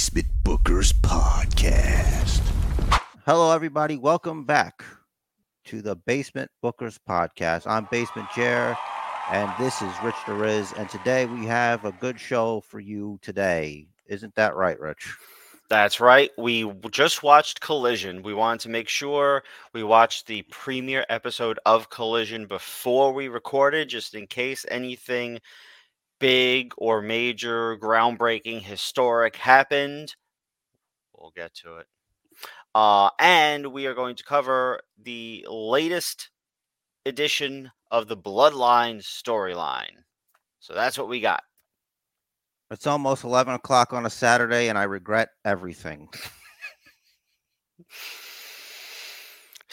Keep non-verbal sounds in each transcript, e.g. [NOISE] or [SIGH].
Basement Bookers Podcast. Hello, everybody. Welcome back to the Basement Bookers Podcast. I'm Basement Chair, and this is Rich the Riz. And today we have a good show for you today. Isn't that right, Rich? That's right. We just watched Collision. We wanted to make sure we watched the premiere episode of Collision before we recorded, just in case anything big or major, groundbreaking, historic happened. We'll get to it. Uh, and we are going to cover the latest edition of the Bloodline storyline. So that's what we got. It's almost 11 o'clock on a Saturday, and I regret everything. [LAUGHS]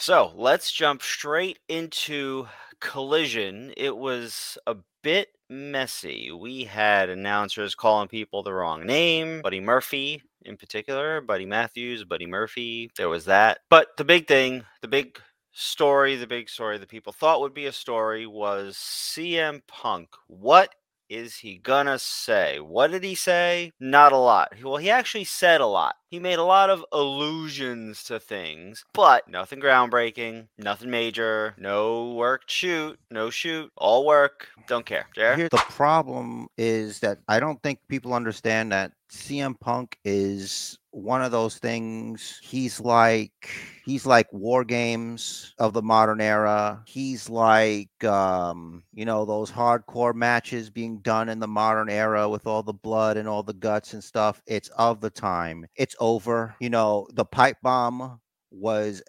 So let's jump straight into Collision. It was a bit messy. We had announcers calling people the wrong name, Buddy Murphy in particular, Buddy Matthews, Buddy Murphy. There was that. But the big thing, the big story, the big story that people thought would be a story was CM Punk. What is he gonna say? What did he say? Not a lot. Well, he actually said a lot. He made a lot of allusions to things, but nothing groundbreaking, nothing major, no work shoot, no shoot, all work. Don't care. Here, the problem is that I don't think people understand that CM Punk is one of those things. He's like he's like war games of the modern era. He's like um, you know, those hardcore matches being done in the modern era with all the blood and all the guts and stuff. It's of the time. It's over. You know, the pipe bomb was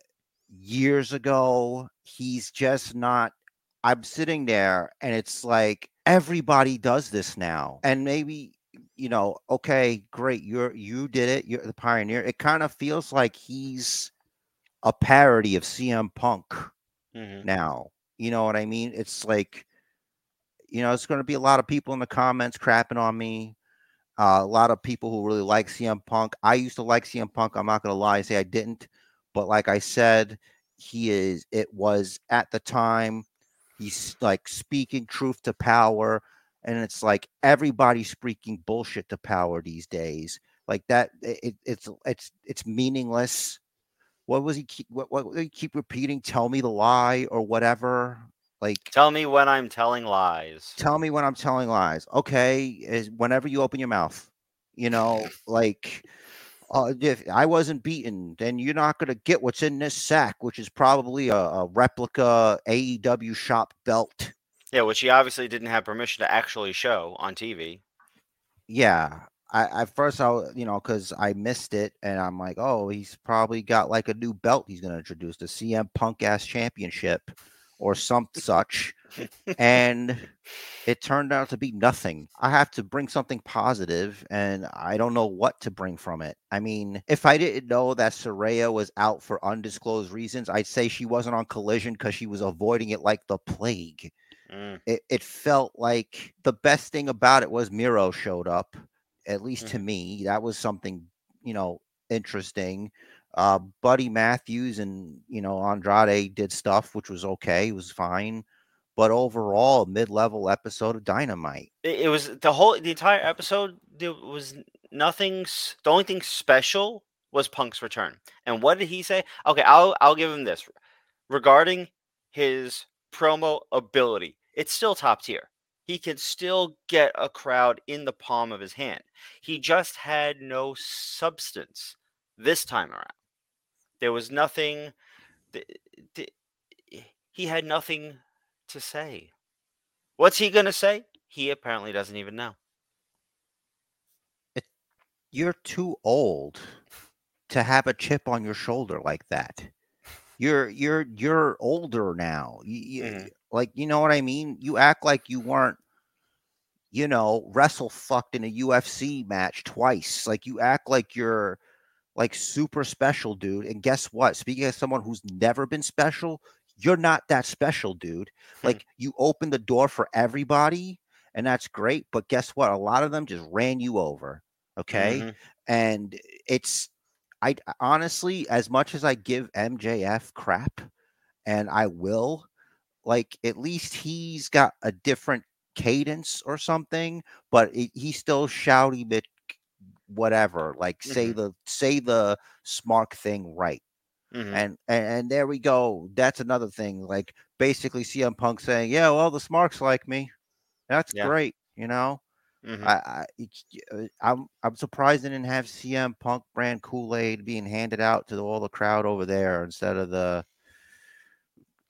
years ago. He's just not I'm sitting there and it's like everybody does this now. And maybe you know, okay, great, you're you did it, you're the pioneer. It kind of feels like he's a parody of CM Punk Mhm. now. You know what I mean? It's like, you know, it's going to be a lot of people in the comments crapping on me. Uh, a lot of people who really like CM Punk. I used to like CM Punk. I'm not going to lie and say I didn't, but like I said, he is. It was at the time. He's like speaking truth to power, and it's like everybody's speaking bullshit to power these days. Like that, it, it's it's it's meaningless what was he keep what, what he keep repeating tell me the lie or whatever like Tell me when I'm telling lies. tell me when i'm telling lies okay is whenever you open your mouth you know [LAUGHS] like uh, if i wasn't beaten then you're not going to get what's in this sack which is probably a, a replica aew shop belt Yeah, which he obviously didn't have permission to actually show on TV. yeah I, at first I, you know, because I missed it, and I'm like, oh, he's probably got like a new belt he's going to introduce, the CM Punk ass Championship, or some such, and it turned out to be nothing. I have to bring something positive, and I don't know what to bring from it. I mean, if I didn't know that Saraya was out for undisclosed reasons, I'd say she wasn't on Collision because she was avoiding it like the plague Mm. it, it felt like the best thing about it was Miro showed up, at least to me. That was something, you know, interesting. Uh, Buddy Matthews and, you know, Andrade did stuff, which was okay, it was fine. But overall, mid level episode of Dynamite. It, it was the whole the entire episode. There was nothing. The only thing special was Punk's return. And what did he say? Okay, I'll I'll give him this regarding his promo ability. It's still top tier. He can still get a crowd in the palm of his hand. He just had no substance this time around. There was nothing. th- th- He had nothing to say. What's he gonna say? He apparently doesn't even know. You're too old to have a chip on your shoulder like that. You're you're you're older now. You, you- Mhm. like you know what I mean? You act like you weren't you know, wrestle fucked in a UFC match twice. Like you act like you're like super special, dude. And guess what? Speaking as someone who's never been special, you're not that special, dude. Hmm. Like you open the door for everybody, and that's great. But guess what? A lot of them just ran you over. Okay. Mhm. And it's I honestly, as much as I give MJF crap, and I will, like at least he's got a different cadence or something, but it, he's still shouty Mc whatever. Like say Mhm. the say the smart thing right. Mhm. And, and and there we go. That's another thing. Like basically CM Punk saying, "Yeah, well, the Smarks like me. That's Yeah. great." You know, Mhm. I, I uh, I'm I'm surprised they didn't have CM Punk brand Kool Aid being handed out to all the crowd over there instead of the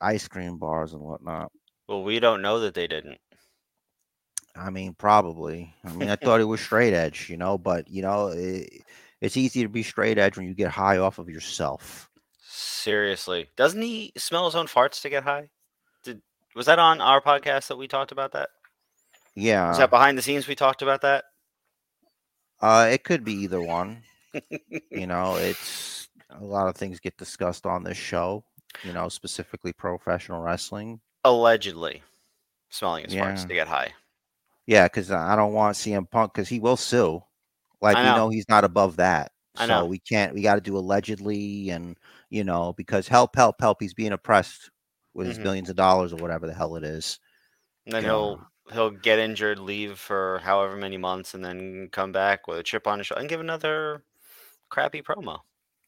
ice cream bars and whatnot. well, we don't know that they didn't. I mean, probably. I mean, I thought it was straight edge, you know, but you know, it, it's easy to be straight edge when you get high off of yourself. Seriously, doesn't he smell his own farts to get high? Did was that on our podcast that we talked about that? Yeah, Was that behind the scenes we talked about that? uh, it could be either one. you [LAUGHS] know, it's a lot of things get discussed on this show. You know, specifically professional wrestling. Allegedly, smelling his farts to get high. Yeah, because I don't want CM Punk because he will sue. Like I we know. know he's not above that. I so know. we can't. We got to do allegedly, and you know, because help, help, help. He's being oppressed with his Mhm. billions of dollars or whatever the hell it is. And then he'll he'll get injured, leave for however many months, and then come back with a chip on his shoulder and give another crappy promo.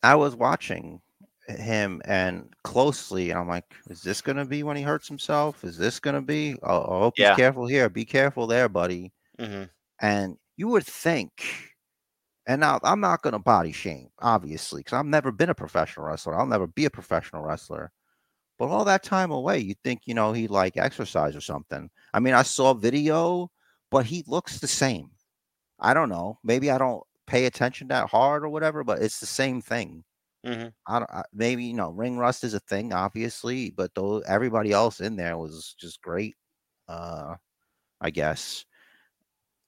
I was watching him and closely, and I'm like, is this gonna be when he hurts himself? Is this gonna be? Oh, I hope Yeah. he's careful here. Be careful there, buddy. hmm And you would think, and now I'm not gonna body shame, obviously, because I've never been a professional wrestler. I'll never be a professional wrestler. But all that time away, you think you know he like exercise or something. I mean, I saw video, but he looks the same. I don't know. Maybe I don't pay attention that hard or whatever, but it's the same thing. Hmm I don't. I, maybe you know, ring rust is a thing, obviously, but though everybody else in there was just great. Uh, I guess.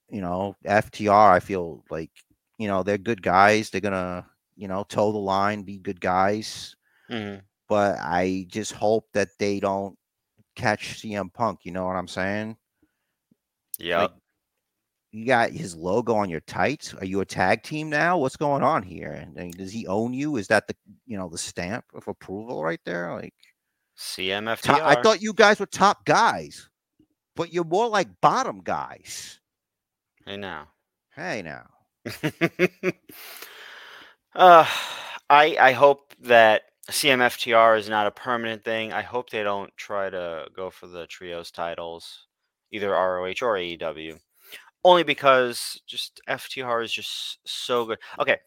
You know, FTR. I feel like you know they're good guys. They're gonna you know toe the line, be good guys. hmm But I just hope that they don't catch CM Punk. You know what I'm saying? Yeah. You got his logo on your tights. Are you a tag team now? What's going on here? And does he own you? Is that the you know the stamp of approval right there? Like. CMFTR. Top, I thought you guys were top guys, but you're more like bottom guys. Hey now. Hey now. [LAUGHS] uh, I I hope that CMFTR is not a permanent thing. I hope they don't try to go for the trios titles, either ROH or AEW. Only because just FTR is just so good. Okay,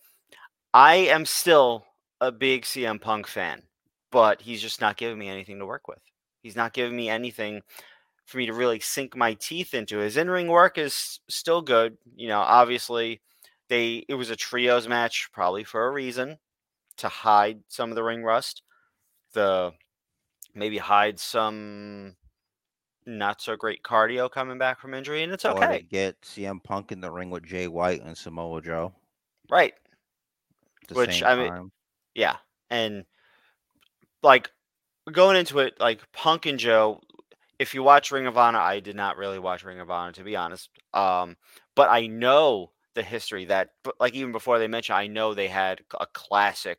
I am still a big CM Punk fan, but he's just not giving me anything to work with. He's not giving me anything for me to really sink my teeth into. His in-ring work is still good. You know, obviously they it was a trios match probably for a reason to hide some of the ring rust. The maybe hide some not so great cardio coming back from injury, and it's okay. get CM Punk in the ring with Jay White and Samoa Joe. Right. Which, I mean, time. Yeah. And like going into it, like Punk and Joe, if you watch Ring of Honor, I did not really watch Ring of Honor to be honest. Um, but I know the history that but like even before they mentioned, I know they had a classic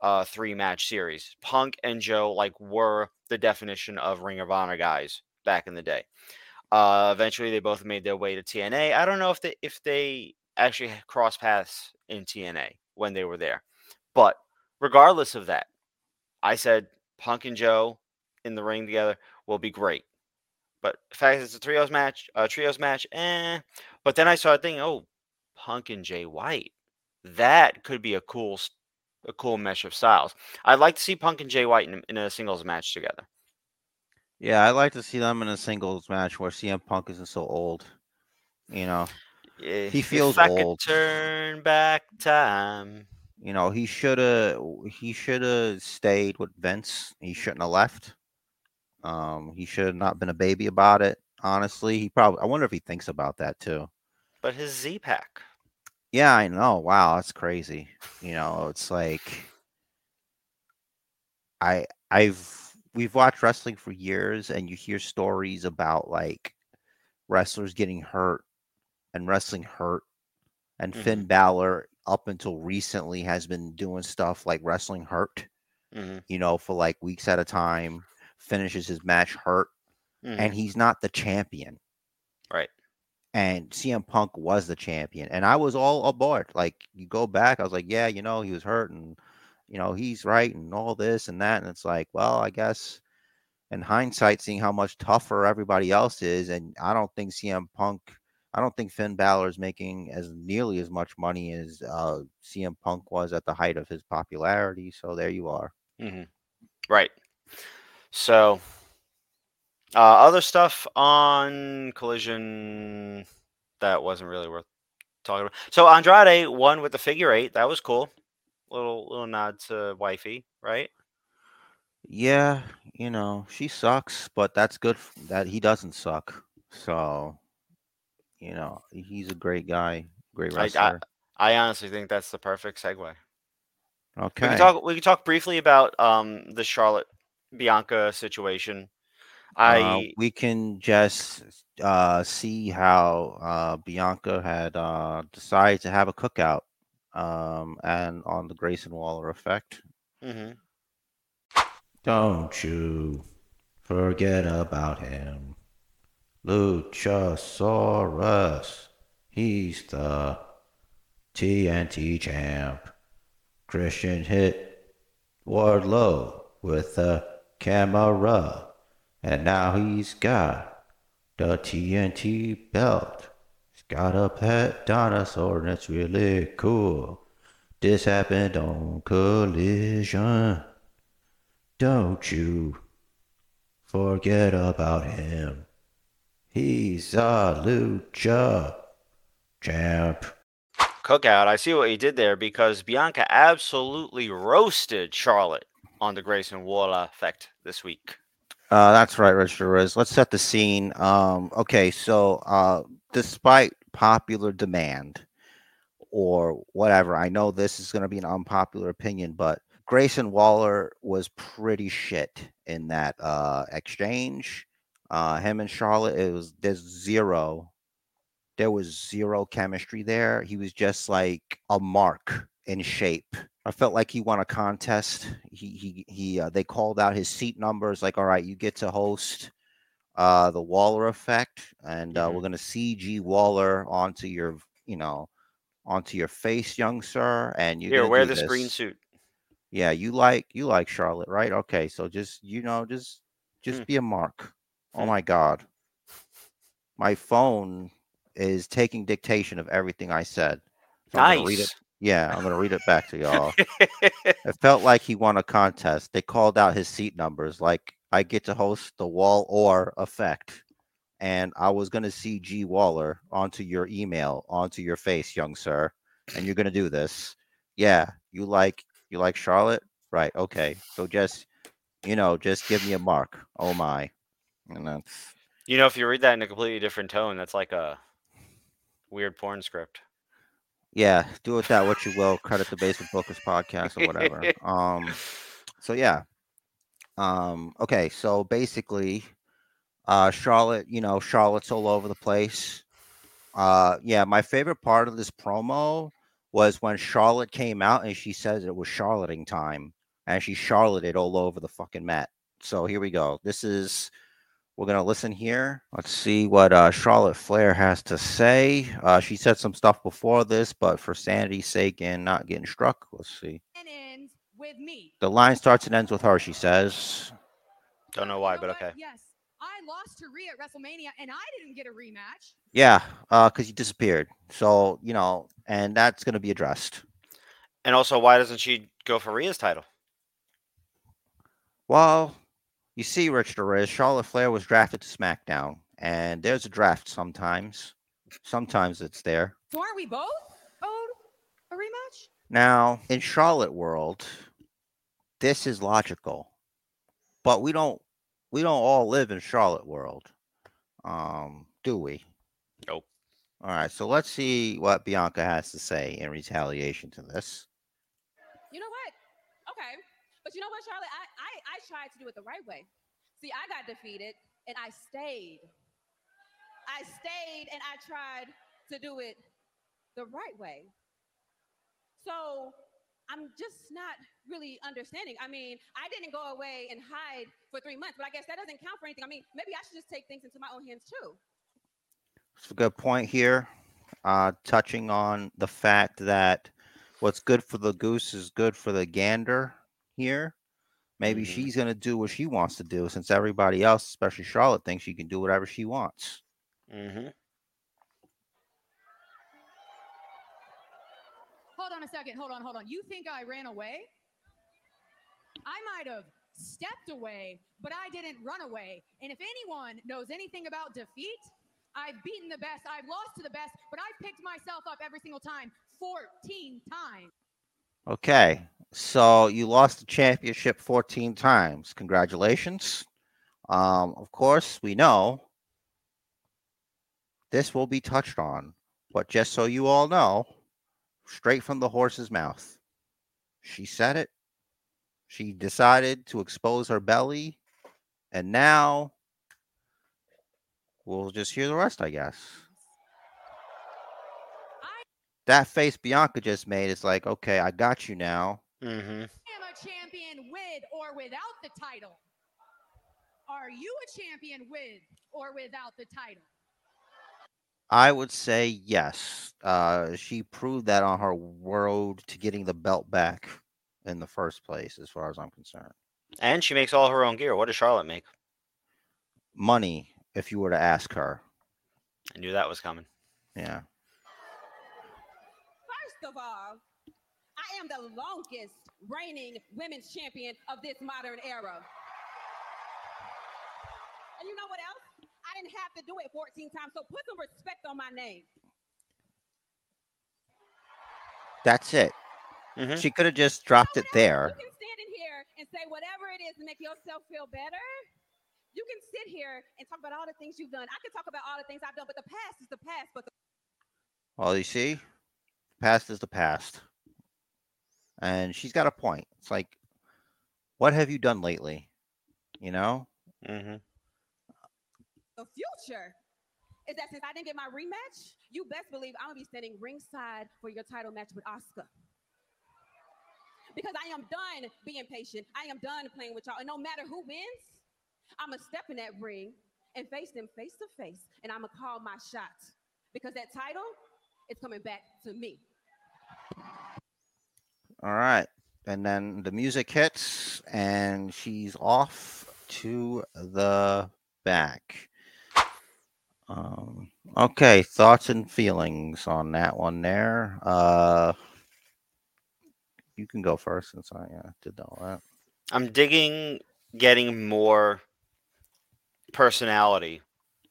uh three match series. Punk and Joe like were the definition of Ring of Honor guys back in the day. Uh eventually they both made their way to TNA. I don't know if they if they actually crossed paths in TNA when they were there. But regardless of that, I said Punk and Joe in the ring together will be great. But the fact it's a trios match, a trios match, eh. But then I started thinking, oh, Punk and Jay White, that could be a cool, a cool mesh of styles. I'd like to see Punk and Jay White in, in a singles match together. Yeah, I'd like to see them in a singles match where CM Punk isn't so old. You know, Eh, He feels if I old. Turn back time. you know, he should have he should have stayed with Vince. He shouldn't have left. Um, he should have not been a baby about it. Honestly, he probably. I wonder if he thinks about that too. But his Z Pack. Yeah, I know. Wow, that's crazy. You know, it's like I I've we've watched wrestling for years and you hear stories about like wrestlers getting hurt and wrestling hurt and Finn Balor up until recently has been doing stuff like wrestling hurt, hmm you know, for like weeks at a time, finishes his match hurt hmm and he's not the champion. Right. and CM Punk was the champion, and I was all aboard. Like you go back, I was like, yeah, you know, he was hurt, and you know, he's right, and all this and that, and it's like, well, I guess in hindsight, seeing how much tougher everybody else is, and I don't think CM Punk, I don't think Finn Balor is making as nearly as much money as uh, CM Punk was at the height of his popularity. So there you are. Mm-hmm. Right. So, uh, other stuff on Collision that wasn't really worth talking about. So Andrade won with the figure eight. That was cool. Little little nod to wifey, right? Yeah, you know, she sucks, but that's good that he doesn't suck. So, you know, he's a great guy, great I, I wrestler. I honestly think that's the perfect segue. We Okay. can talk. We can talk briefly about um the Charlotte Bianca situation. Uh, I we can just uh, see how uh, Bianca had uh, decided to have a cookout um, and on the Grayson Waller effect. mhm. Don't you forget about him. Luchasaurus. He's the TNT champ. Christian hit Wardlow with the camera. And now he's got the TNT belt. He's got a pet dinosaur and it's really cool. This happened on Collision. Don't you forget about him. He's a lucha champ. cookout. I see what you did there because Bianca absolutely roasted Charlotte on the Grayson Waller effect this week. Uh, that's right, Richard Riz. Let's set the scene. Um, okay, so uh, despite popular demand or whatever, I know this is going to be an unpopular opinion, but Grayson Waller was pretty shit in that uh, exchange. Uh, him and Charlotte, it was there's zero. There was zero chemistry there. He was just like a mark in shape. I felt like he won a contest. He he he. Uh, they called out his seat numbers. Like, all right, you get to host uh, the Waller effect, and uh, we're gonna CG Waller onto your, you know, onto your face, young sir. And you're Here, wear this green suit. Yeah, you like you like Charlotte, right? Okay, so just you know, just just Hmm. be a mark. Oh Hmm. my God, my phone is taking dictation of everything I said. So I'm read it. Nice. Yeah, I'm gonna read it back to [LAUGHS] y'all. It felt like he won a contest. They called out his seat numbers. Like I get to host the wall or effect. And I was gonna see G Waller onto your email, onto your face, young sir. And you're gonna do this. Yeah, you like you like Charlotte? Right, okay. So just you know, just give me a mark. Oh my. And that's you know, if you read that in a completely different tone, that's like a weird porn script. yeah, do with that what you will. Credit the Basement Bookers podcast or whatever. [LAUGHS] Um so yeah um okay so basically uh charlotte you know charlotte's all over the place. Uh yeah my favorite part of this promo was when charlotte came out and she says it was charlotting time and she charlotted all over the fucking mat so here we go. This is we're gonna listen here. Let's see what uh charlotte flair has to say. Uh she said some stuff before this but for sanity's sake and not getting struck let's see. And with me. the line starts and ends with her she says Don't know You why, know but what? okay. Yes, I lost to Rhea at WrestleMania, and I didn't get a rematch. Yeah, uh, because you disappeared. So you know, and that's going to be addressed. And also, why doesn't she go for Rhea's title? Well, you see, Rich Torres, Charlotte Flair was drafted to SmackDown, and there's a draft sometimes. Sometimes it's there. So aren't we both owed a rematch? Now, in Charlotte world, this is logical, but we don't we don't all live in Charlotte world, um, do we? Nope. All right, so let's see what Bianca has to say in retaliation to this. You know what? Okay, but you know what, Charlotte? I I, I tried to do it the right way. See, I got defeated, and I stayed. I stayed, and I tried to do it the right way. So I'm just not really understanding. I mean, I didn't go away and hide for three months, but I guess that doesn't count for anything. I mean, maybe I should just take things into my own hands too. It's a good point here. Uh, touching on the fact that what's good for the goose is good for the gander here. Maybe Mhm. she's going to do what she wants to do since everybody else, especially Charlotte, thinks she can do whatever she wants. Mm-hmm. Hold on a second. Hold on, hold on. You think I ran away? I might have stepped away, but I didn't run away. And if anyone knows anything about defeat, I've beaten the best, I've lost to the best, but I've picked myself up every single time 14 times. Okay. So you lost the championship 14 times. Congratulations. Um, of course, we know this will be touched on, but just so you all know, straight from the horse's mouth, she said it. She decided to expose her belly, and now we'll just hear the rest, I guess. I That face Bianca just made is like, okay, I got you now. Mm-hmm. I am a champion with or without the title. Are you a champion with or without the title? I would say yes. Uh, she proved that on her road to getting the belt back in the first place, as far as I'm concerned. And she makes all her own gear. What does Charlotte make? Money, if you were to ask her. I knew that was coming. Yeah. First of all, I am the longest reigning women's champion of this modern era. And you know what else? I didn't have to do it 14 times, so put some respect on my name. That's it. Mhm. She could have just dropped it there. You can stand in here and say whatever it is to make yourself feel better. You can sit here and talk about all the things you've done. I can talk about all the things I've done, but the past is the past. But the Well, you see, past is the past. And she's got a point. It's like, what have you done lately? You know? Mm-hmm. The future is that since I didn't get my rematch, you best believe I'm gonna be standing ringside for your title match with Asuka. Because I am done being patient. I am done playing with y'all. And no matter who wins, I'm gonna step in that ring and face them face to face, and I'm gonna call my shot. Because that title is coming back to me. All right. And then the music hits and she's off to the back. Um, okay, thoughts and feelings on that one there. Uh you can go first since I uh, did all that. I'm digging getting more personality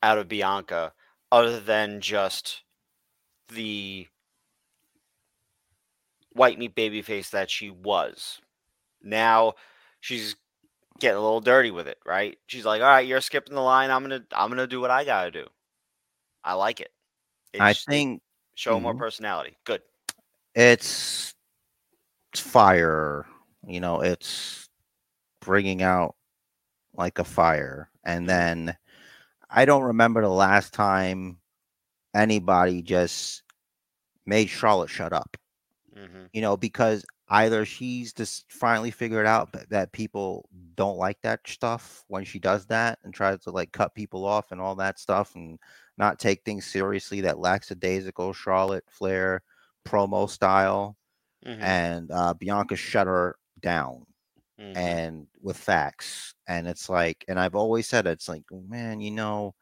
out of Bianca other than just the white meat baby face that she was. Now she's getting a little dirty with it, right? She's like, "All right, you're skipping the line. I'm going to I'm going to do what I got to do." I like it. I think show more Mhm. personality. Good. it's it's fire you know it's bringing out like a fire and then i don't remember the last time anybody just made charlotte shut up hmm you know because either she's just finally figured out that, people don't like that stuff when she does that and tries to like cut people off and all that stuff and not take things seriously that lackadaisical charlotte flair promo style hmm and uh, Bianca shut her down hmm and with facts. And it's like, and I've always said it's like, man, you know,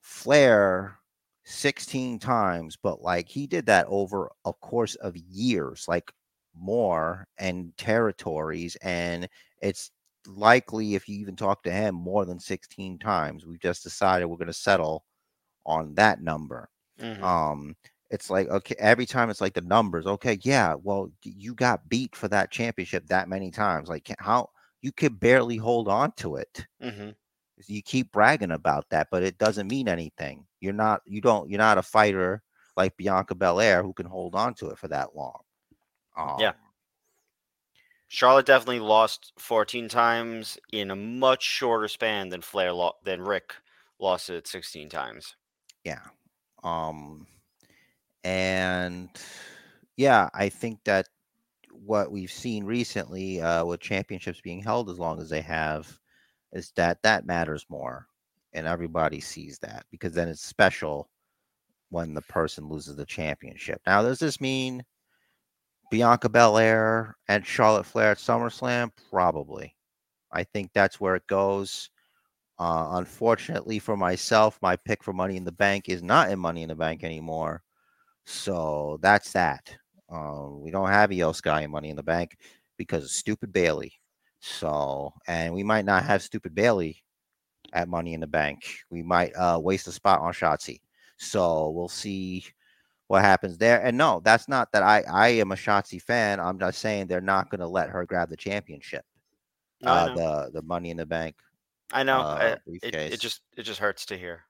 Flair 16 times, but like he did that over a course of years, like more and territories. And it's likely if you even talk to him more than 16 times, we've just decided we're going to settle on that number. Hmm um it's like okay every time it's like the numbers okay yeah well you got beat for that championship that many times like how you could barely hold on to it. Hmm you keep bragging about that but it doesn't mean anything. You're not you don't you're not a fighter like bianca belair who can hold on to it for that long um, Yeah. Charlotte definitely lost 14 times in a much shorter span than Flair lo- than Rick lost it 16 times. yeah um and yeah i think that what we've seen recently uh with championships being held as long as they have is that that matters more and everybody sees that because then it's special when the person loses the championship. Now, does this mean Bianca Belair and Charlotte Flair at SummerSlam? Probably. I think that's where it goes. Uh, unfortunately for myself, my pick for Money in the Bank is not in Money in the Bank anymore. So that's that. Uh, we don't have Iyo Sky in Money in the Bank because of stupid Bayley. So, and we might not have stupid Bayley at Money in the Bank. We might uh, waste a spot on Shotzi. So we'll see what happens there. And no, that's not that I I am a Shotzi fan. I'm just saying they're not going to let her grab the championship, No, uh, the the Money in the Bank. I know. uh, I- it, it just it just hurts to hear.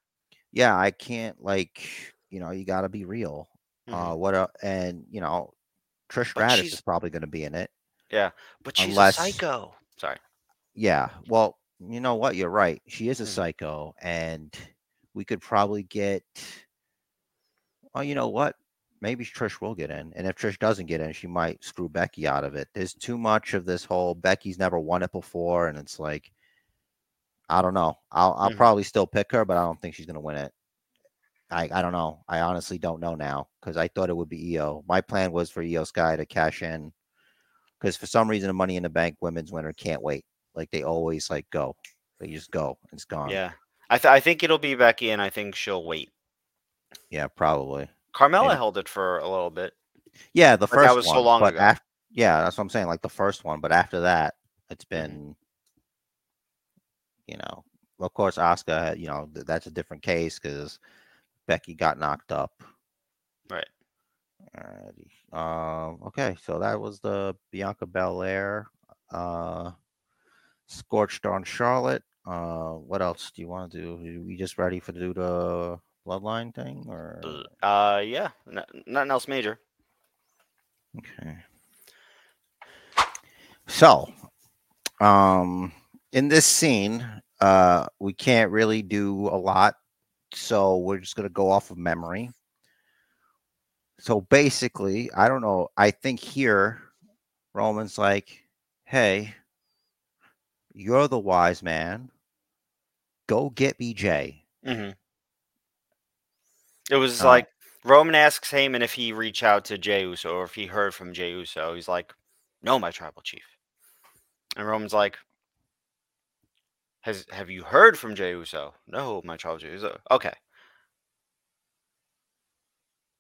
Yeah, I can't like you know you got to be real. Mhm. Uh, what a, and you know Trish But Stratus is probably going to be in it. Yeah, but she's unless- a psycho. Sorry. Yeah. Well, you know what? You're right. She is a Mhm. psycho, and we could probably get. Oh, you know what? Maybe Trish will get in, and if Trish doesn't get in, she might screw Becky out of it. There's too much of this whole Becky's never won it before, and it's like, I don't know. I'll I'll Mhm. probably still pick her, but I don't think she's gonna win it. I I don't know. I honestly don't know now because I thought it would be Iyo. My plan was for Iyo Sky to cash in because for some reason the Money in the Bank women's winner can't wait. Like they always like go. They just go. It's gone. Yeah. I th- I think it'll be Becky, and I think she'll wait. Yeah, probably. Carmella Maybe. held it for a little bit. Yeah, the But that first was one. so long but ago. after yeah, that's what I'm saying. Like the first one, but after that, it's been, you know, of course, Asuka. You know, th- that's a different case because Becky got knocked up. Right. Alrighty. Um. Okay, so that was the Bianca Belair, uh, scorched on Charlotte. Uh, what else do you want to do? Are we just ready for to do the bloodline thing, or Uh, yeah. Nothing else major. Okay. So, um, in this scene, uh, we can't really do a lot, so we're just gonna go off of memory. So basically, I don't know. I think here, Roman's like, "Hey, you're the wise man. Go get BJ." hmm It was Uh, like Roman asks Heyman if he reached out to Jey Uso or if he heard from Jey Uso. He's like, "No, my tribal chief." And Roman's like, "Has have you heard from Jey Uso?" No, my tribal chief. Like, okay.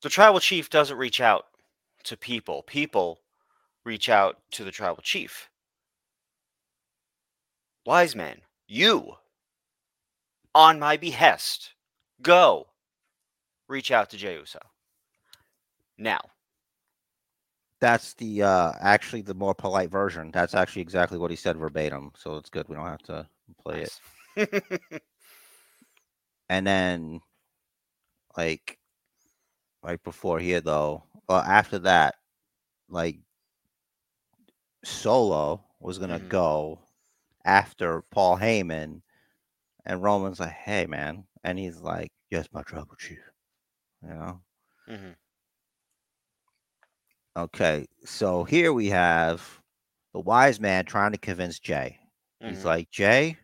The tribal chief doesn't reach out to people. People reach out to the tribal chief. Wise man, you, on my behest, go reach out to Jey Uso. Now, That's the uh actually the more polite version. That's actually exactly what he said verbatim. So it's good. We don't have to play it. [LAUGHS] and then like right before here though well after that like solo was gonna Mhm. go after paul heyman and roman's like hey man and he's like yes my trouble chief you know Mhm. okay so here we have the wise man trying to convince jay he's Mhm. like jay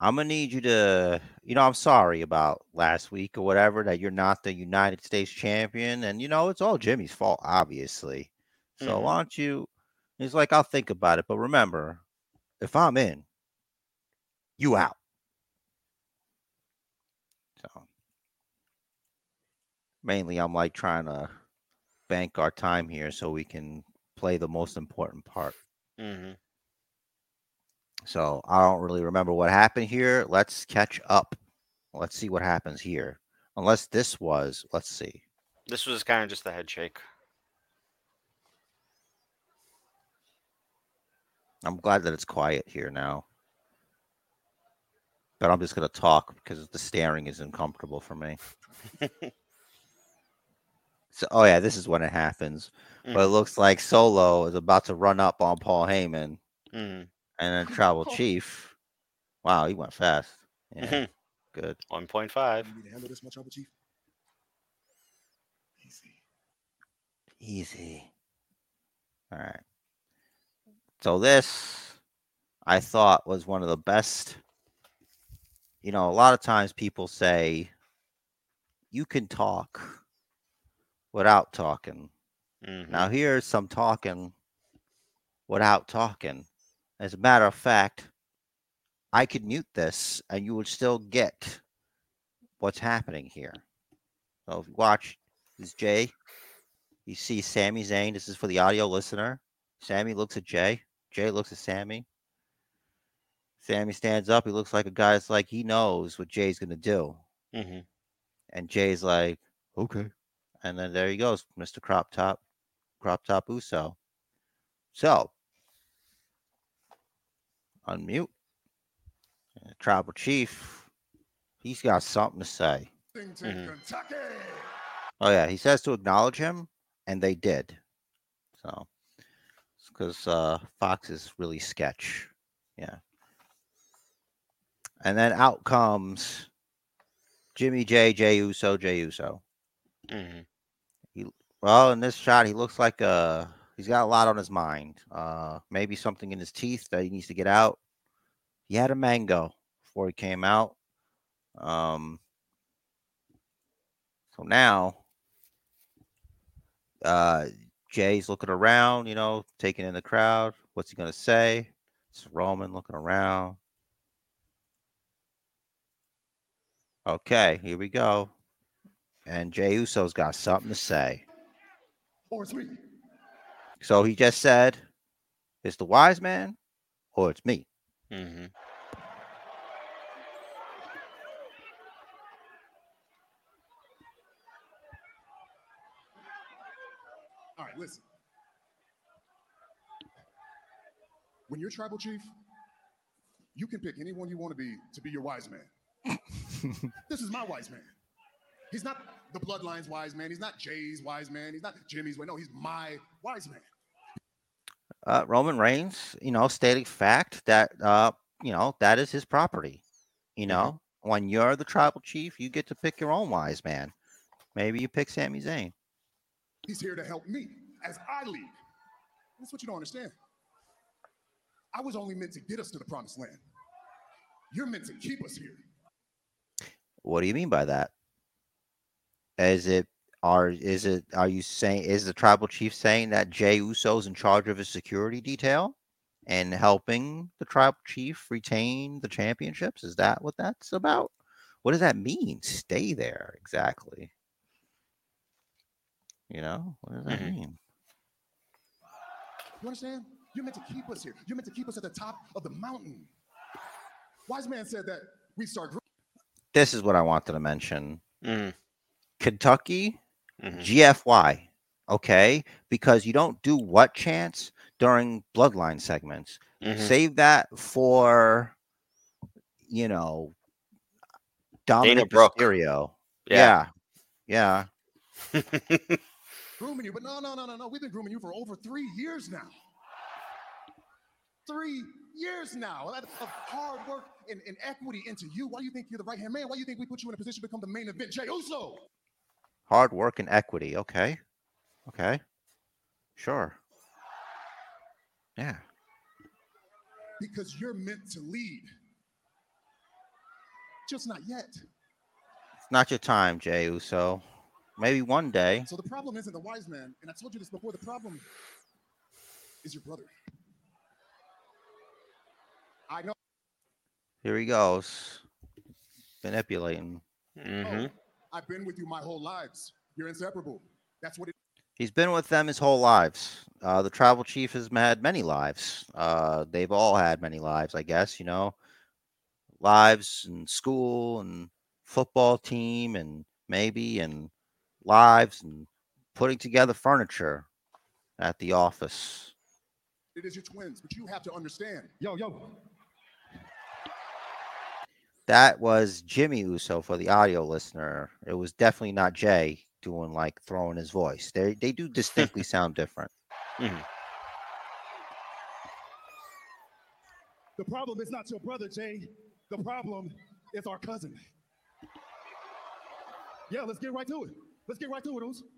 i'm gonna need you to you know i'm sorry about last week or whatever that you're not the united states champion and you know it's all jimmy's fault obviously so Mhm. why don't you he's like i'll think about it but remember if i'm in you out mainly i'm like trying to bank our time here so we can play the most important part Mhm. So I don't really remember what happened here. Let's catch up. Let's see what happens here. Unless this was, let's see. This was kind of just the head shake. I'm glad that it's quiet here now. But I'm just going to talk because the staring is uncomfortable for me. [LAUGHS] so, oh, yeah, this is when it happens. But it looks like Solo is about to run up on Paul Heyman Mhm. and then [LAUGHS] Tribal Chief. Wow, he went fast. Yeah, Mhm. good. 1.5. You need to handle this, my trouble chief. Easy. Easy. All right. So this I thought was one of the best you know, a lot of times people say you can talk without talking. Mhm. Now, here's some talking without talking. As a matter of fact, I could mute this and you would still get what's happening here. So if you watch, this is Jey. You see Sami Zayn. This is for the audio listener. Sami looks at Jey. Jey looks at Sami. Sami stands up. He looks like a guy that's like he knows what Jey's gonna do. Mhm. And Jey's like, okay. And then there he goes, Mr. Crop Top, Crop Top Uso. So, unmute. And the Tribal Chief, he's got something to say. Lexington, Mhm. Oh, yeah. He says to acknowledge him, and they did. So, because uh, Fox is really sketch. Yeah. And then out comes Jimmy J, Jey Uso, Jey Uso. Mhm. Well, in this shot, he looks like uh he's got a lot on his mind. Uh, maybe something in his teeth that he needs to get out. He had a mango before he came out. Um, so now, uh, Jey's looking around, you know, taking in the crowd. What's he gonna say? It's Roman looking around. Okay, here we go. And Jey Uso's got something to say. Or it's me. So he just said, "It's the wise man, or it's me." Mhm. All right, listen. When you're tribal chief, you can pick anyone you want to be to be your wise man. [LAUGHS] this is my wise man. He's not the bloodline's wise man. He's not Jey's wise man. He's not Jimmy's way. No, he's my wise man. Uh, Roman Reigns, you know, stating fact that uh, you know that is his property. You know, when you're the tribal chief, you get to pick your own wise man. Maybe you pick Sami Zayn. He's here to help me as I lead. That's what you don't understand. I was only meant to get us to the promised land. You're meant to keep us here. What do you mean by that? Is it are is it are you saying is the tribal chief saying that Jey Uso's in charge of his security detail and helping the tribal chief retain the championships? Is that what that's about? What does that mean? Stay there exactly. You know, what does that Mhm. mean? You understand? You're meant to keep us here. You're meant to keep us at the top of the mountain. Wise man said that we start This is what I wanted to mention. Mhm. Kentucky Mhm. GFY. Okay, because you don't do what chance during bloodline segments. Mhm. Save that for, you know, Dominic Brooke. Mysterio. Yeah. Yeah, yeah. [LAUGHS] grooming you, but no, no, no, no, no. We've been grooming you for over three years now. Three years now of of hard work and, and equity into you. Why do you think you're the right hand man? Why do you think we put you in a position to become the main event? Jey Uso. Hard work and equity. Okay, okay, sure. Yeah. Because you're meant to lead. Just not yet. It's not your time, Jey Uso. Maybe one day. So the problem isn't the wise man, and I told you this before. The problem is your brother. I know. Here he goes. Manipulating. Mhm. I've been with you my whole lives. You're inseparable. That's what it He's been with them his whole lives. Uh, the tribal chief has had many lives. Uh, they've all had many lives, I guess. You know, lives and school and football team, and maybe and lives and putting together furniture at the office. it is your twins, but you have to understand. Yo, yo. That was Jimmy Uso for the audio listener. It was definitely not Jey doing like throwing his voice. They they do distinctly [LAUGHS] sound different. Mm-hmm. The problem is not your brother, Jey. The problem is our cousin. Yeah, let's get right to it. Let's get right to it, Oos. You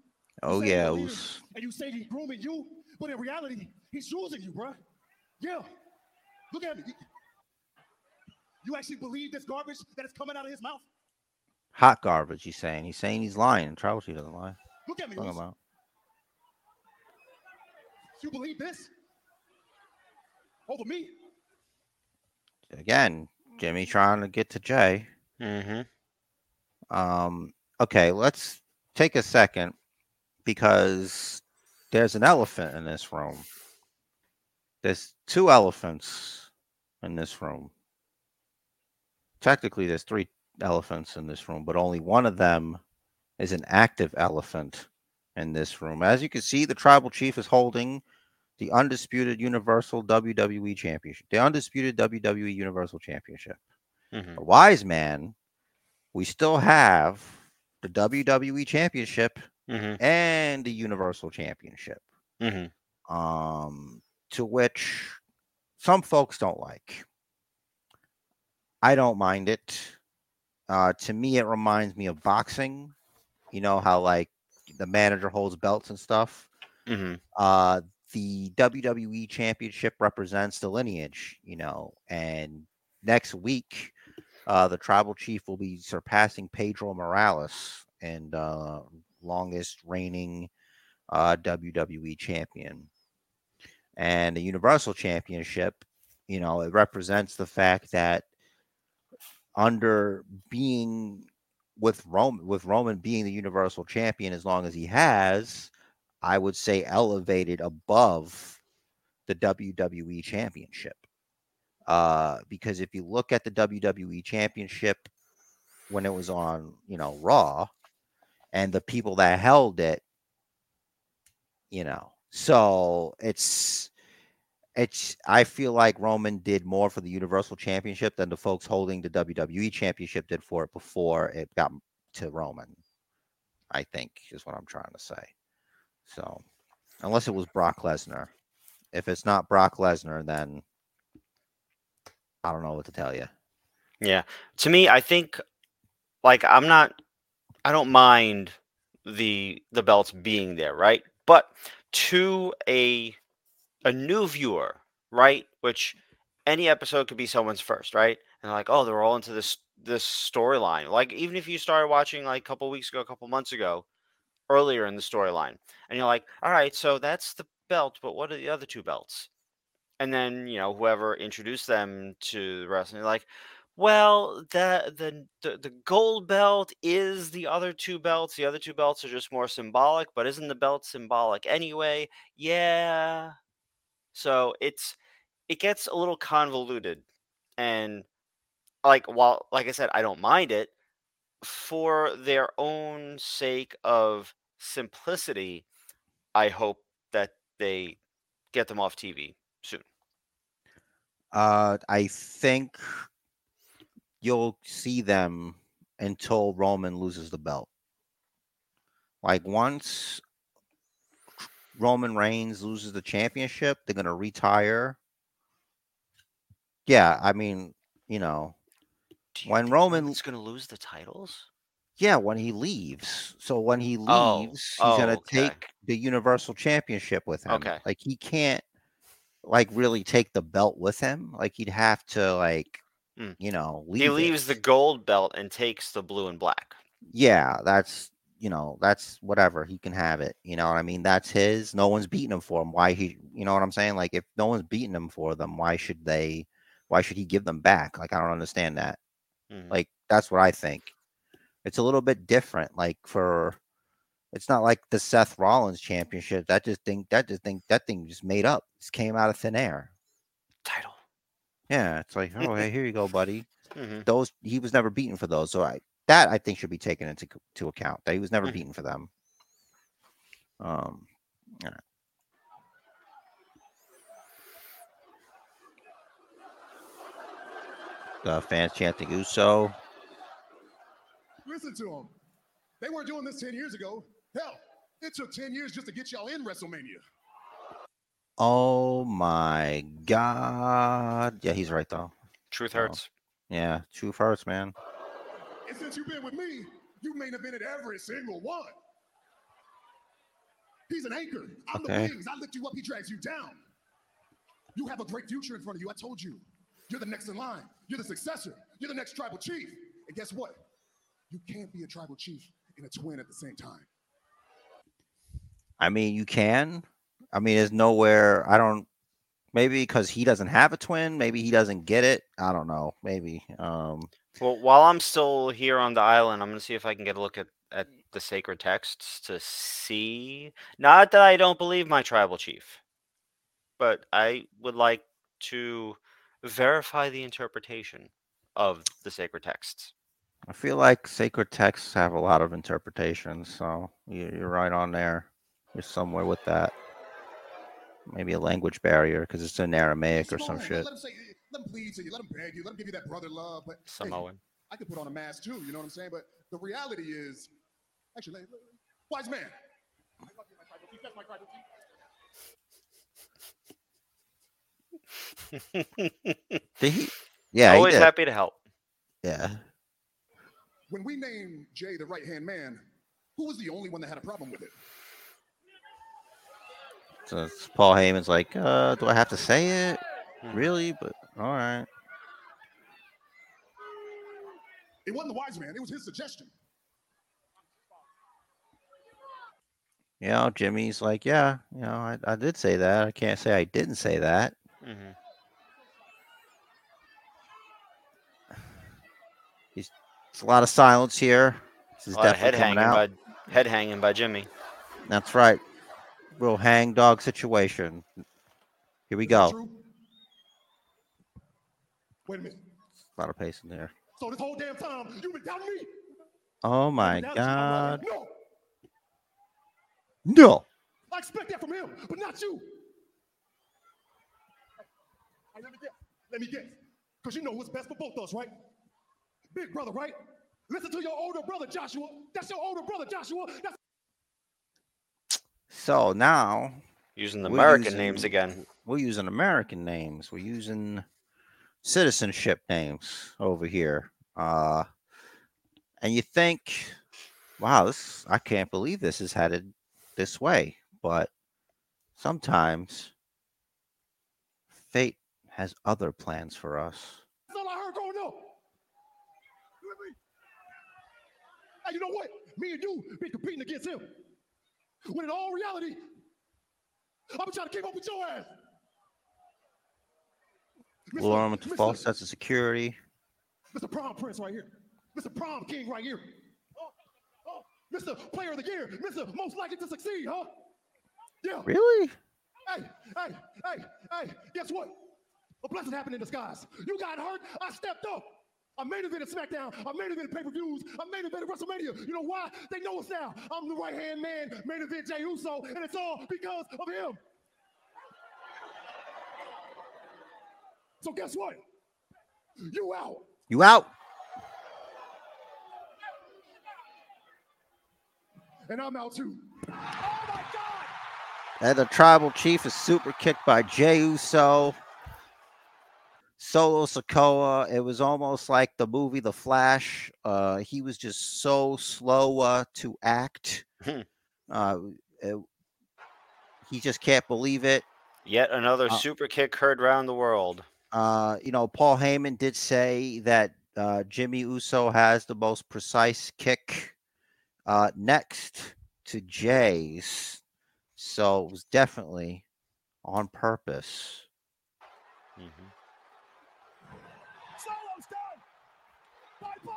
Oh yeah, a. And you say he's grooming you, but in reality, he's using you, bruh. Yeah. Look at me. You actually believe this garbage that is coming out of his mouth? Hot garbage. He's saying. He's saying he's lying. Tribal Chief doesn't lie. Look at me. Talking about. You believe this? Over me? Again, Jimmy trying to get to Jey. Mm-hmm. Um, okay, let's take a second because there's an elephant in this room. There's two elephants in this room. Technically, there's three elephants in this room, but only one of them is an active elephant in this room. As you can see, the tribal chief is holding the undisputed Universal WWE Championship, the undisputed WWE Universal Championship. Mm-hmm. A wise man, we still have the WWE Championship Mm-hmm. and the Universal Championship. Mm-hmm. Um, to which some folks don't like. I don't mind it. Uh, to me, it reminds me of boxing. You know how like the manager holds belts and stuff. Mm-hmm. Uh, the WWE Championship represents the lineage, you know, and next week, uh, the tribal chief will be surpassing Pedro Morales and uh, longest reigning uh, WWE champion. And the Universal Championship, you know, it represents the fact that under being with Roman, with Roman being the Universal Champion as long as he has, I would say elevated above the WWE Championship. Uh, because if you look at the WWE Championship when it was on, you know, Raw, and the people that held it, you know, so it's it's I feel like Roman did more for the Universal Championship than the folks holding the WWE Championship did for it before it got to Roman. I think is what I'm trying to say. So, unless it was Brock Lesnar, if it's not Brock Lesnar, then I don't know what to tell you. Yeah. To me, I think like I'm not I don't mind the the belts being there, right? But to a a new viewer, right? Which any episode could be someone's first, right? And they're like, oh, they're all into this this storyline. Like even if you started watching like a couple weeks ago, a couple months ago, earlier in the storyline, and you're like, all right, so that's the belt, but what are the other two belts? And then you know whoever introduced them to the wrestling, like, well, the, the the the gold belt is the other two belts. The other two belts are just more symbolic, but isn't the belt symbolic anyway? Yeah. So it's it gets a little convoluted, and like while like I said, I don't mind it for their own sake of simplicity. I hope that they get them off TV soon. Uh, I think you'll see them until Roman loses the belt. Like once Roman Reigns loses the championship, they're gonna retire. Yeah, I mean, you know, you When Roman- Roman's going to lose the titles, yeah, when he leaves. So when he Oh, leaves, he's oh, gonna okay. take the Universal Championship with him. Okay. Like he can't like really take the belt with him. Like he'd have to like Mm. you know leave he leaves the gold belt and takes the blue and black. yeah, that's you know, that's whatever. He can have it. You know what I mean? That's his. No one's beating him for him. Why he you know what I'm saying? Like if no one's beating him for them, why should they why should he give them back? Like I don't understand that. Mhm. Like that's what I think. It's a little bit different. Like for it's not like the Seth Rollins championship. That just thing that just thing that thing just made up. Just came out of thin air. Title. Yeah, it's like, oh [LAUGHS] hey, here you go, buddy. hmm those he was never beaten for those. So I that I think should be taken into c- to account that he was never Mhm. beaten for them. Um, yeah. The fans chanting Uso. Listen to them. They weren't doing this 10 years ago. Hell, it took 10 years just to get y'all in WrestleMania. Oh my god. Yeah, he's right though. Truth Oh. hurts. Yeah, truth hurts, man. And since you've been with me, you main evented every single one. He's an anchor. I'm Okay. the wings. I lift you up, he drags you down. You have a great future in front of you. I told you. You're the next in line. You're the successor. You're the next tribal chief. And guess what? You can't be a tribal chief and a twin at the same time. I mean, you can. I mean, there's nowhere. I don't. Maybe because he doesn't have a twin. Maybe he doesn't get it. I don't know. Maybe. Um. Well, while I'm still here on the island, I'm gonna see if I can get a look at at the sacred texts to see. Not that I don't believe my tribal chief, but I would like to verify the interpretation of the sacred texts. I feel like sacred texts have a lot of interpretations, so you- you're right on there. You're somewhere with that. Maybe a language barrier because it's in Aramaic or some shit. Let him say, let him plead to you. Let him beg you. Let him give you that brother love. But hey, Samoan. I could put on a mask too. You know what I'm saying? But the reality is, actually, let- let- wise man. I love you, my tribal chief. That's my tribal chief. Did he? Yeah, he Always did. happy to help. Yeah. When we named Jey the right hand man, who was the only one that had a problem with it? So it's Paul Heyman's like, uh, do I have to say it? Hmm. Really? But all right. It wasn't the wise man. It was his suggestion. You know, Jimmy's like, yeah, you know, I, I did say that. I can't say I didn't say that. Mm-hmm. [SIGHS] It's a lot of silence here. This is A lot of head definitely hanging out. by head hanging by Jimmy. That's right. Real hang dog situation. Here we Is go. Wait a minute. A lot of pace in there. So this whole damn time, you've been doubting me? Oh my You've been doubting me? god. No, No. I expect that from him, but not you. Hey, let me guess. Let me guess. Because you know what's best for both of us, right? Big brother, right? Listen to your older brother, Joshua. That's your older brother, Joshua. That's So now Using the We're American names again. we're using American names. We're using citizenship names over here. Uh and you think, wow, this I can't believe this is headed this way. But sometimes fate has other plans for us. That's all I heard growing up. You with me? You know what? Me and you been competing against him. When in all reality, been trying to keep up with your ass. Lure them into false sense of security. Mr. Prom Prince right here. Mr. Prom King right here. Oh, oh, Mr. Player of the Year. Mr. Most Likely to Succeed, huh? Yeah. Really? Hey, hey, hey, hey, guess what? A blessing happened in disguise. You got hurt, I stepped up. I made event at SmackDown. I made event at pay-per-views. I made event at WrestleMania. You know why? They know us now. I'm the right-hand man, main event Jey Uso, and it's all because of him. So guess what? You out. You out. And I'm out too. Oh my God! And the tribal chief is super kicked by Jey Uso. Solo Sikoa. It was almost like the movie The Flash. Uh, he was just so slow uh, to act. Hmm. uh, it- he just can't believe it. Yet another Uh, super kick heard round the world. Uh, you know, Paul Heyman did say that uh, Jimmy Uso has the most precise kick uh, next to Jey's. So it was definitely on purpose. Mhm.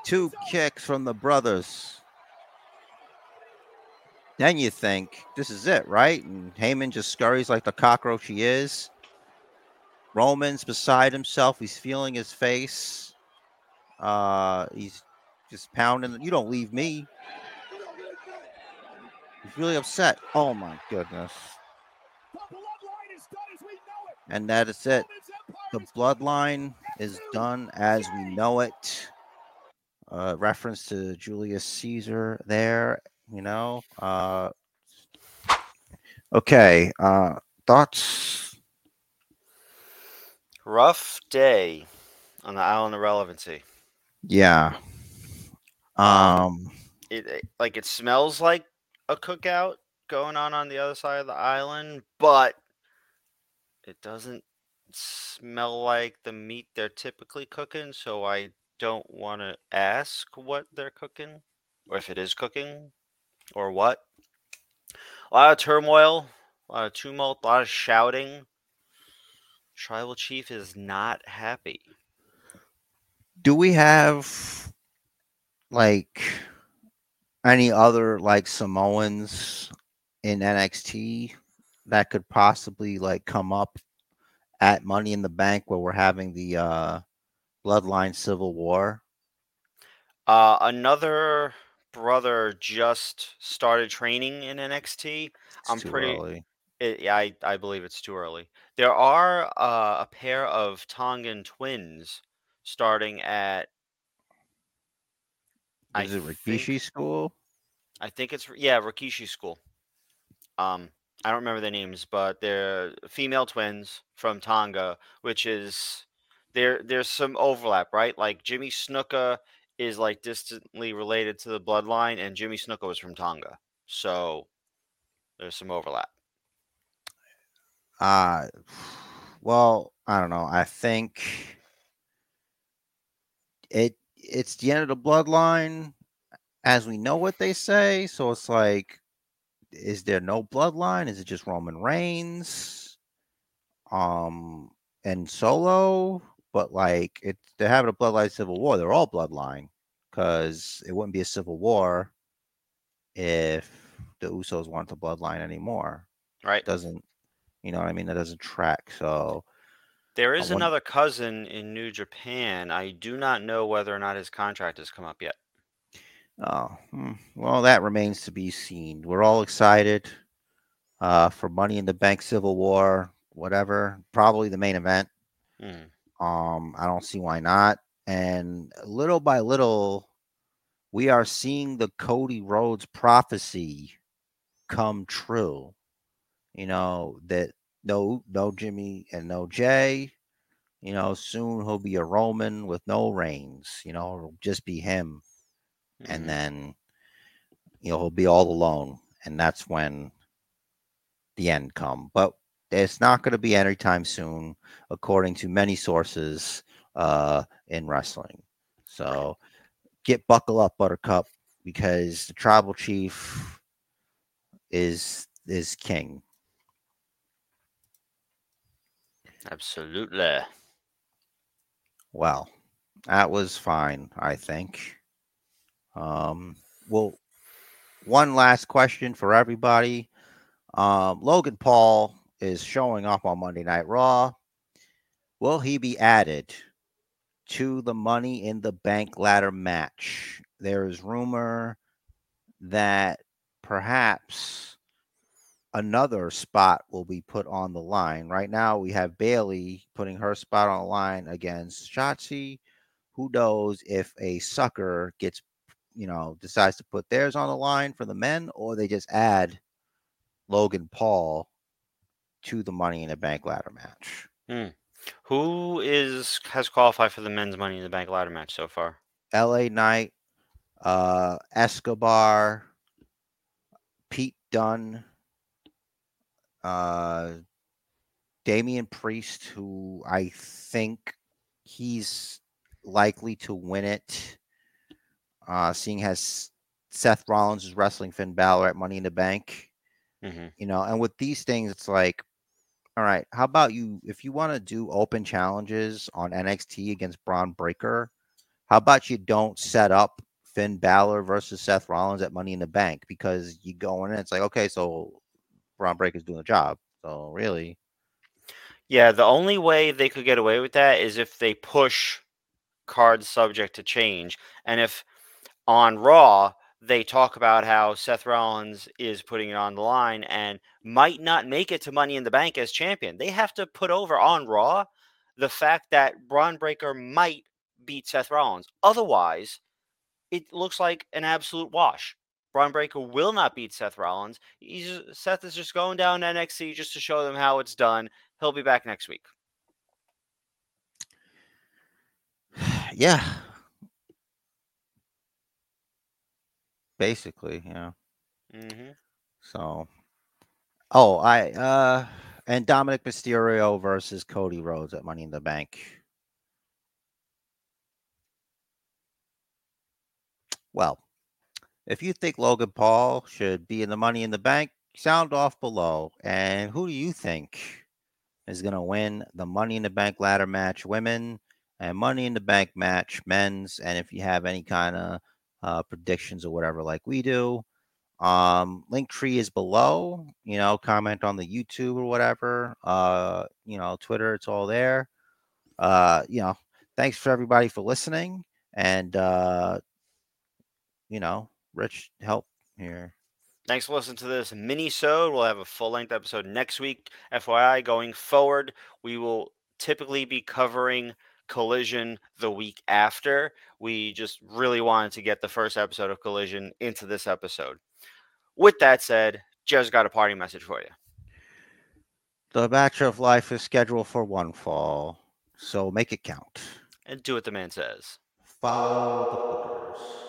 Two kicks from the brothers. Then you think this is it, right? And Heyman just scurries like the cockroach he is. Roman's beside himself. He's feeling his face. Uh, he's just pounding. You don't leave me. He's really upset. Oh my goodness. And that is it. The bloodline is done as we know it. Uh, reference to Julius Caesar there, you know. Uh, okay. Uh, thoughts? Rough day on the island of relevancy. Yeah. Um. It, it like it smells like a cookout going on on the other side of the island, but it doesn't smell like the meat they're typically cooking, so I don't want to ask what they're cooking or if it is cooking or what. A lot of turmoil, a lot of tumult, a lot of shouting. Tribal chief is not happy. Do we have like any other like Samoans in NXT that could possibly like come up at Money in the Bank where we're having the uh Bloodline Civil War? Uh, another brother just started training in NXT. It's I'm too pretty- early. It, I, I believe it's too early. There are uh, a pair of Tongan twins starting at. I Is it think- Rikishi school? I think it's yeah, Rikishi School. Um, I don't remember their names, but they're female twins from Tonga, which is there. There's some overlap, right? Like Jimmy Snuka is like distantly related to the bloodline, and Jimmy Snuka was from Tonga, so there's some overlap. Uh well, I don't know. I think it it's the end of the bloodline as we know what they say. So it's like, is there no bloodline? Is it just Roman Reigns? Um and solo? But like it they're having a bloodline civil war. They're all bloodline. Because it wouldn't be a civil war if the Usos weren't the bloodline anymore. Right. It Doesn't you know what I mean? That doesn't track. So there is wonder- another cousin in New Japan. I do not know whether or not his contract has come up yet. Oh, hmm, well, that remains to be seen. We're all excited uh, for Money in the Bank Civil War, whatever. Probably the main event. Hmm. Um, I don't see why not. And little by little, we are seeing the Cody Rhodes prophecy come true. You know that no, no Jimmy and no Jey. You know, soon he'll be a Roman with no reins. You know, it'll just be him Mhm. and then you know he'll be all alone and that's when the end come but it's not going to be anytime soon according to many sources uh in wrestling so get buckle up buttercup because the tribal chief is is king Absolutely. Well, that was fine, I think. Um, well, one last question for everybody. Um, Logan Paul is showing up on Monday Night Raw. Will he be added to the Money in the Bank ladder match? There is rumor that perhaps another spot will be put on the line. Right now, we have Bayley putting her spot on the line against Shotzi. Who knows if a sucker gets, you know, decides to put theirs on the line for the men, or they just add Logan Paul to the Money in the Bank ladder match. Who is has qualified for the men's Money in the Bank ladder match so far? LA Knight, uh, Escobar, Pete Dunne, uh, Damian Priest, who I think he's likely to win it, uh, seeing as Seth Rollins is wrestling Finn Balor at Money in the Bank. hmm You know, and with these things, it's like, all right, how about you? If you want to do open challenges on NXT against Bron Breakker, how about you don't set up Finn Balor versus Seth Rollins at Money in the Bank because you go in and it's like, okay, so Bron Breakker's doing the job. So really, Yeah, the only way they could get away with that is if they push cards subject to change, and if on Raw they talk about how Seth Rollins is putting it on the line and might not make it to Money in the Bank as champion. They have to put over on Raw the fact that Bron Breakker might beat Seth Rollins. Otherwise, it looks like an absolute wash. Bron Breakker will not beat Seth Rollins. He's Seth is just going down NXT just to show them how it's done. He'll be back next week. [SIGHS] yeah. Basically, yeah. hmm So, oh, I uh, and Dominik Mysterio versus Cody Rhodes at Money in the Bank. Well, if you think Logan Paul should be in the Money in the Bank, sound off below. And who do you think is going to win the Money in the Bank ladder match, women, and Money in the Bank match, men's? And if you have any kind of uh, predictions or whatever, like we do, um, link tree is below. You know, comment on the YouTube or whatever. Uh, you know, Twitter, it's all there. Uh, you know, thanks for everybody for listening. And uh, you know, Rich, help here. Thanks for listening to this mini-sode. We'll have a full-length episode next week. FYI, going forward, we will typically be covering Collision the week after. We just really wanted to get the first episode of Collision into this episode. With that said, Joe's got a party message for you. The Bachelor of Life is scheduled for one fall, so make it count. And do what the man says. Follow the.